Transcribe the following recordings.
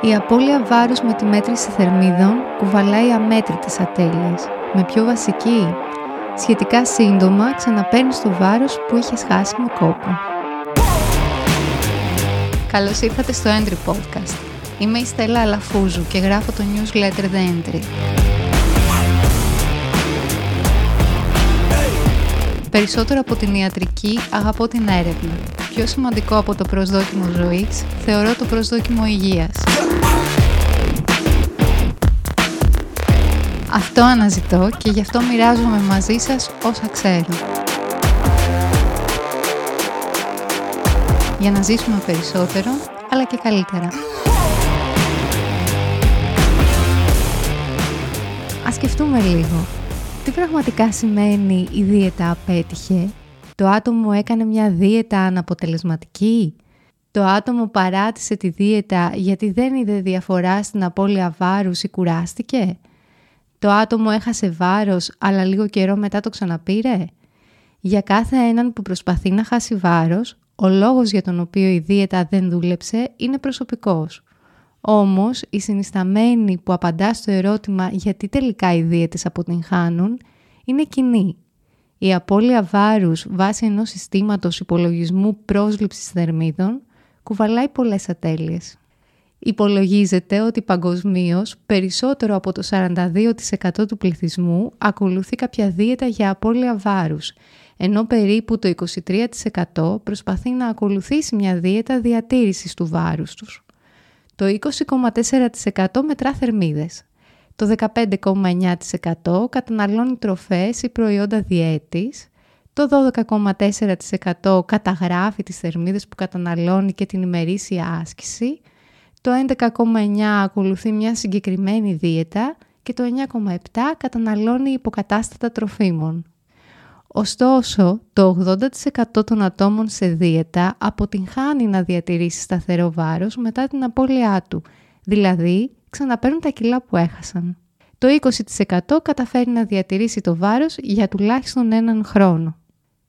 Η απώλεια βάρους με τη μέτρηση θερμίδων κουβαλάει αμέτρητες ατέλειες. Με πιο βασική, σχετικά σύντομα ξαναπαίρνεις το βάρος που είχες χάσει με κόπο. Καλώς ήρθατε στο Entry Podcast. Είμαι η Στέλλα Αλαφούζου και γράφω το newsletter The Entry. Περισσότερο από την ιατρική αγαπώ την έρευνα. Πιο σημαντικό από το προσδόκιμο ζωής θεωρώ το προσδόκιμο υγείας. Αυτό αναζητώ και γι' αυτό μοιράζομαι μαζί σας όσα ξέρω. Για να ζήσουμε περισσότερο, αλλά και καλύτερα. Ας σκεφτούμε λίγο. Τι πραγματικά σημαίνει η δίαιτα απέτυχε; Το άτομο έκανε μια δίαιτα αναποτελεσματική. Το άτομο παράτησε τη δίαιτα γιατί δεν είδε διαφορά στην απώλεια βάρους ή κουράστηκε. Το άτομο έχασε βάρος αλλά λίγο καιρό μετά το ξαναπήρε. Για κάθε έναν που προσπαθεί να χάσει βάρος, ο λόγος για τον οποίο η δίαιτα δεν δούλεψε είναι προσωπικός. Όμως, η συνισταμένη που απαντά στο ερώτημα γιατί τελικά οι δίαιτες αποτυγχάνουν είναι κοινή. Η απώλεια βάρους βάσει ενός συστήματος υπολογισμού πρόσληψης θερμίδων κουβαλάει πολλές ατέλειες. Υπολογίζεται ότι παγκοσμίως περισσότερο από το 42% του πληθυσμού ακολουθεί κάποια δίαιτα για απώλεια βάρους, ενώ περίπου το 23% προσπαθεί να ακολουθήσει μια δίαιτα διατήρησης του βάρους τους. Το 20,4% μετρά θερμίδες. Το 15,9% καταναλώνει τροφές ή προϊόντα διέτης. Το 12,4% καταγράφει τις θερμίδες που καταναλώνει και την ημερήσια άσκηση. Το 11,9% ακολουθεί μια συγκεκριμένη δίαιτα και το 9,7% καταναλώνει υποκατάστατα τροφίμων. Ωστόσο, το 80% των ατόμων σε δίαιτα αποτυγχάνει να διατηρήσει σταθερό βάρος μετά την απώλειά του, δηλαδή ξαναπαίρνουν τα κιλά που έχασαν. Το 20% καταφέρει να διατηρήσει το βάρος για τουλάχιστον έναν χρόνο.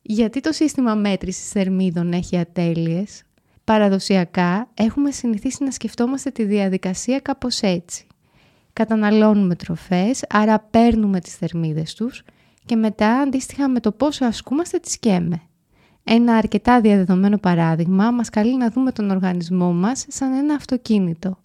Γιατί το σύστημα μέτρησης θερμίδων έχει ατέλειες, παραδοσιακά έχουμε συνηθίσει να σκεφτόμαστε τη διαδικασία κάπως έτσι. Καταναλώνουμε τροφές, άρα παίρνουμε τις θερμίδες τους και μετά αντίστοιχα με το πόσο ασκούμαστε τις σκέμε. Ένα αρκετά διαδεδομένο παράδειγμα μας καλεί να δούμε τον οργανισμό μας σαν ένα αυτοκίνητο.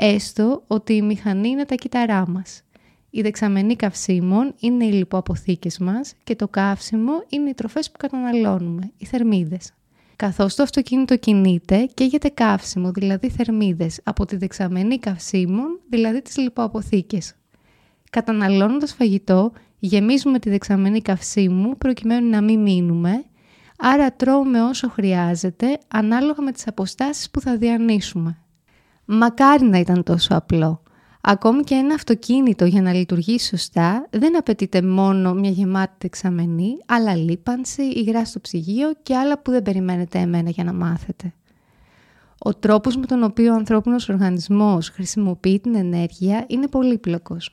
Έστω ότι η μηχανή είναι τα κύτταρά μας. Οι δεξαμενοί καυσίμων είναι οι λιποαποθήκες μας και το καύσιμο είναι οι τροφές που καταναλώνουμε, οι θερμίδες. Καθώς το αυτοκίνητο κινείται, καίγεται καύσιμο, δηλαδή θερμίδες, από τη δεξαμενή καυσίμων, δηλαδή τις λιποαποθήκες. Καταναλώνοντας φαγητό, γεμίζουμε τη δεξαμενή καυσίμου προκειμένου να μην μείνουμε, άρα τρώμε όσο χρειάζεται ανάλογα με τις αποστάσεις που θα διανύσουμε. Μακάρι να ήταν τόσο απλό. Ακόμη και ένα αυτοκίνητο για να λειτουργήσει σωστά δεν απαιτείται μόνο μια γεμάτη δεξαμενή, αλλά λίπανση, υγρά στο ψυγείο και άλλα που δεν περιμένετε εμένα για να μάθετε. Ο τρόπος με τον οποίο ο ανθρώπινος οργανισμός χρησιμοποιεί την ενέργεια είναι πολύπλοκος.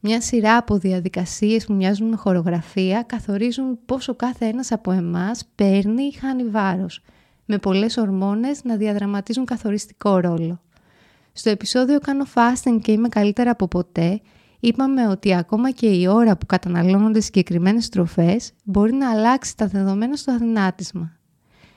Μια σειρά από διαδικασίες που μοιάζουν με χορογραφία καθορίζουν πόσο κάθε ένας από εμάς παίρνει ή χάνει βάρος, με πολλές ορμόνες να διαδραματίζουν καθοριστικό ρόλο. Στο επεισόδιο «Κάνω fasting και είμαι καλύτερα από ποτέ» είπαμε ότι ακόμα και η ώρα που καταναλώνονται συγκεκριμένες τροφές μπορεί να αλλάξει τα δεδομένα στο αδυνάτισμα.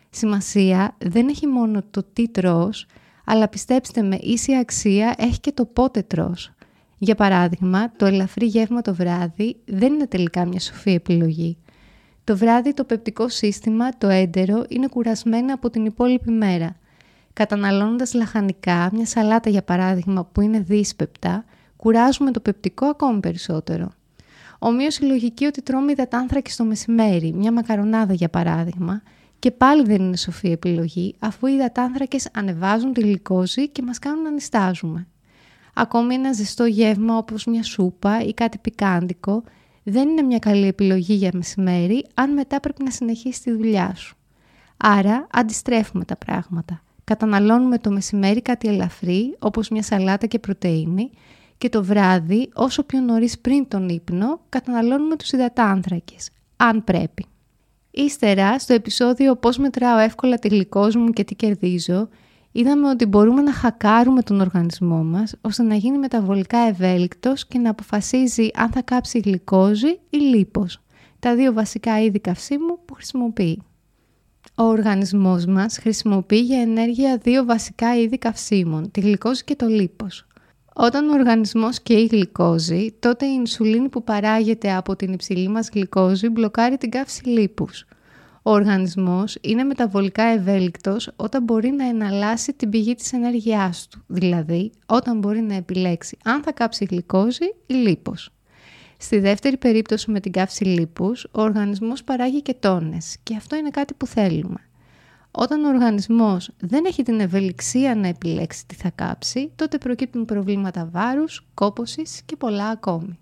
Σημασία δεν έχει μόνο το τι τρως, αλλά πιστέψτε με ίση αξία έχει και το πότε τρως. Για παράδειγμα, το ελαφρύ γεύμα το βράδυ δεν είναι τελικά μια σοφή επιλογή. Το βράδυ το πεπτικό σύστημα, το έντερο, είναι κουρασμένο από την υπόλοιπη μέρα. Καταναλώνοντας λαχανικά, μια σαλάτα για παράδειγμα που είναι δύσπεπτα, κουράζουμε το πεπτικό ακόμη περισσότερο. Ομοίως η λογική ότι τρώμε υδατάνθρακες το μεσημέρι, μια μακαρονάδα για παράδειγμα, και πάλι δεν είναι σοφή επιλογή, αφού οι υδατάνθρακες ανεβάζουν τη γλυκόζη και μας κάνουν να νηστάζουμε. Ακόμη ένα ζεστό γεύμα όπως μια σούπα ή κάτι πικάντικο δεν είναι μια καλή επιλογή για μεσημέρι αν μετά πρέπει να συνεχίσει τη δουλειά σου. Άρα αντιστρέφουμε τα πράγματα. Καταναλώνουμε το μεσημέρι κάτι ελαφρύ όπως μια σαλάτα και πρωτεΐνη και το βράδυ όσο πιο νωρίς πριν τον ύπνο καταναλώνουμε τους υδατάνθρακες, αν πρέπει. Ύστερα, στο επεισόδιο «Πώς μετράω εύκολα τη γλυκόζη μου και τι κερδίζω», είδαμε ότι μπορούμε να χακάρουμε τον οργανισμό μας ώστε να γίνει μεταβολικά ευέλικτος και να αποφασίζει αν θα κάψει γλυκόζη ή λίπος, τα δύο βασικά είδη καυσίμου που χρησιμοποιεί. Ο οργανισμός μας χρησιμοποιεί για ενέργεια δύο βασικά είδη καυσίμων, τη γλυκόζη και το λίπος. Όταν ο οργανισμός καίει γλυκόζη, τότε η ινσουλίνη που παράγεται από την υψηλή μας γλυκόζη μπλοκάρει την καύση λίπους. Ο οργανισμός είναι μεταβολικά ευέλικτος όταν μπορεί να εναλλάσσει την πηγή της ενέργειάς του, δηλαδή όταν μπορεί να επιλέξει αν θα κάψει γλυκόζη ή λίπος. Στη δεύτερη περίπτωση με την καύση λίπους, ο οργανισμός παράγει κετόνες και αυτό είναι κάτι που θέλουμε. Όταν ο οργανισμός δεν έχει την ευελιξία να επιλέξει τι θα κάψει, τότε προκύπτουν προβλήματα βάρους, κόπωσης και πολλά ακόμη.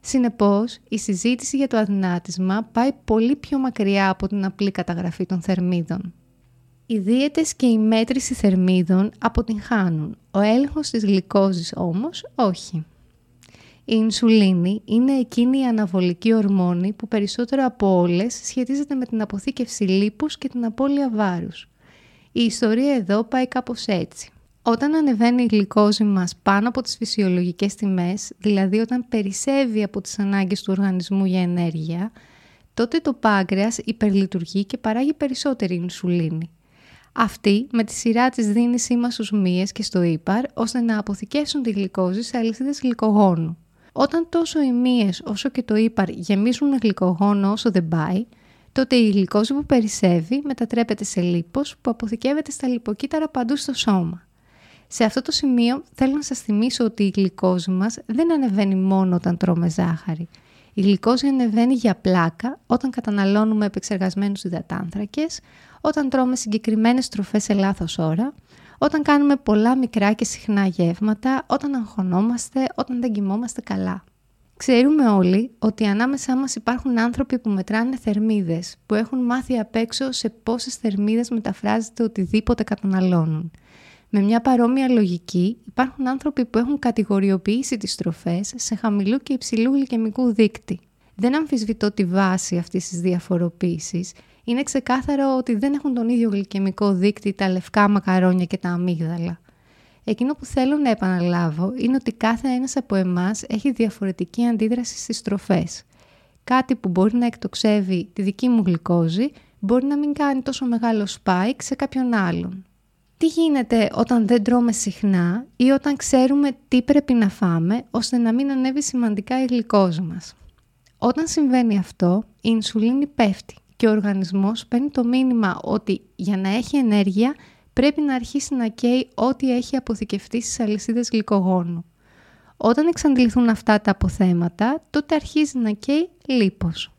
Συνεπώς, η συζήτηση για το αδυνάτισμα πάει πολύ πιο μακριά από την απλή καταγραφή των θερμίδων. Οι δίαιτες και η μέτρηση θερμίδων αποτυγχάνουν, ο έλεγχος της γλυκόζης όμως όχι. Η ινσουλίνη είναι εκείνη η αναβολική ορμόνη που περισσότερο από όλες σχετίζεται με την αποθήκευση λίπους και την απώλεια βάρους. Η ιστορία εδώ πάει κάπως έτσι. Όταν ανεβαίνει η γλυκόζη μας πάνω από τις φυσιολογικές τιμές, δηλαδή όταν περισσεύει από τις ανάγκες του οργανισμού για ενέργεια, τότε το πάγκρεας υπερλειτουργεί και παράγει περισσότερη ινσουλίνη. Αυτή με τη σειρά της δίνει σήμα στους μύες και στο ύπαρ ώστε να αποθηκεύσουν τη γλυκόζη σε αλυσίδες γλυκογόνου. Όταν τόσο οι μύες όσο και το ύπαρ γεμίζουν γλυκογόνο όσο δεν πάει, τότε η γλυκόζη που περισσεύει μετατρέπεται σε λίπος που αποθηκεύεται στα λιποκύτταρα παντού στο σώμα. Σε αυτό το σημείο θέλω να σας θυμίσω ότι η γλυκόζη μας δεν ανεβαίνει μόνο όταν τρώμε ζάχαρη. Η γλυκόζη ανεβαίνει για πλάκα όταν καταναλώνουμε επεξεργασμένους υδατάνθρακες, όταν τρώμε συγκεκριμένες τροφές σε λάθος ώρα, όταν κάνουμε πολλά μικρά και συχνά γεύματα, όταν αγχωνόμαστε, όταν δεν κοιμόμαστε καλά. Ξέρουμε όλοι ότι ανάμεσά μας υπάρχουν άνθρωποι που μετράνε θερμίδες, που έχουν μάθει απ' έξω σε πόσες θερμίδες μεταφράζεται οτιδήποτε καταναλώνουν. Με μια παρόμοια λογική υπάρχουν άνθρωποι που έχουν κατηγοριοποιήσει τις τροφές σε χαμηλού και υψηλού γλυκαιμικού δείκτη. Δεν αμφισβητώ τη βάση αυτής της διαφοροποίησης είναι ξεκάθαρο ότι δεν έχουν τον ίδιο γλυκαιμικό δείκτη τα λευκά μακαρόνια και τα αμύγδαλα. Εκείνο που θέλω να επαναλάβω είναι ότι κάθε ένας από εμάς έχει διαφορετική αντίδραση στις τροφές. Κάτι που μπορεί να εκτοξεύει τη δική μου γλυκόζη μπορεί να μην κάνει τόσο μεγάλο spike σε κάποιον άλλον. Τι γίνεται όταν δεν τρώμε συχνά ή όταν ξέρουμε τι πρέπει να φάμε ώστε να μην ανέβει σημαντικά η γλυκόζη μας; Όταν συμβαίνει αυτό, η ινσουλίνη πέφτει και ο οργανισμός παίρνει το μήνυμα ότι για να έχει ενέργεια πρέπει να αρχίσει να καίει ό,τι έχει αποθηκευτεί στις αλυσίδες γλυκογόνου. Όταν εξαντληθούν αυτά τα αποθέματα, τότε αρχίζει να καίει λίπος.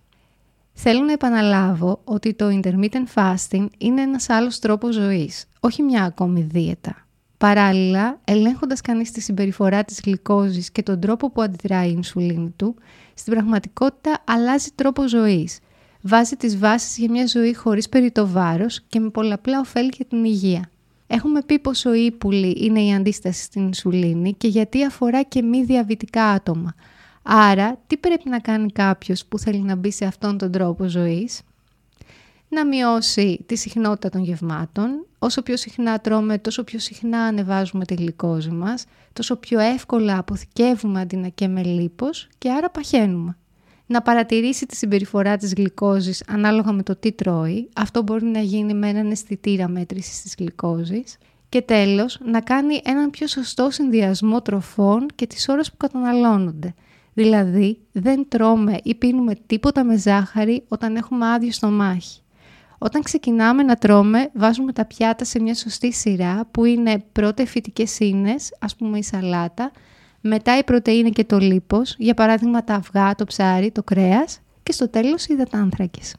Θέλω να επαναλάβω ότι το intermittent fasting είναι ένας άλλος τρόπος ζωής, όχι μια ακόμη δίαιτα. Παράλληλα, ελέγχοντας κανείς τη συμπεριφορά της γλυκόζης και τον τρόπο που αντιδράει η ινσουλίνη του, στην πραγματικότητα αλλάζει τρόπο ζωής βάζει τις βάσεις για μια ζωή χωρίς περιττό βάρος και με πολλαπλά ωφέλη για την υγεία. Έχουμε πει πόσο ύπουλη είναι η αντίσταση στην ινσουλίνη και γιατί αφορά και μη διαβητικά άτομα. Άρα, τι πρέπει να κάνει κάποιος που θέλει να μπει σε αυτόν τον τρόπο ζωής; Να μειώσει τη συχνότητα των γευμάτων. Όσο πιο συχνά τρώμε, τόσο πιο συχνά ανεβάζουμε τη γλυκόζη μας, τόσο πιο εύκολα αποθηκεύουμε αντί να καίμε λίπος και άρα παχαίνουμε να παρατηρήσει τη συμπεριφορά της γλυκόζης ανάλογα με το τι τρώει. Αυτό μπορεί να γίνει με έναν αισθητήρα μέτρησης της γλυκόζης. Και τέλος, να κάνει έναν πιο σωστό συνδυασμό τροφών και τις ώρες που καταναλώνονται. Δηλαδή, δεν τρώμε ή πίνουμε τίποτα με ζάχαρη όταν έχουμε άδειο στο μάχη. Όταν ξεκινάμε να τρώμε, βάζουμε τα πιάτα σε μια σωστή σειρά που είναι πρώτα οι φυτικές ίνες, ας πούμε η σαλάτα, μετά η πρωτεΐνη και το λίπος, για παράδειγμα τα αυγά, το ψάρι, το κρέας και στο τέλος οι υδατάνθρακες.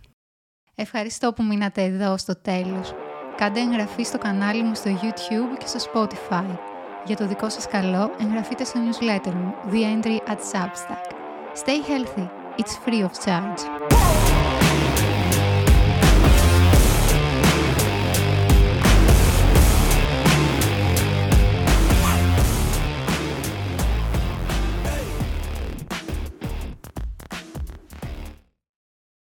Ευχαριστώ που μείνατε εδώ στο τέλος. Κάντε εγγραφή στο κανάλι μου στο YouTube και στο Spotify. Για το δικό σας καλό, εγγραφείτε στο newsletter μου, The Entry at Substack. Stay healthy. It's free of charge.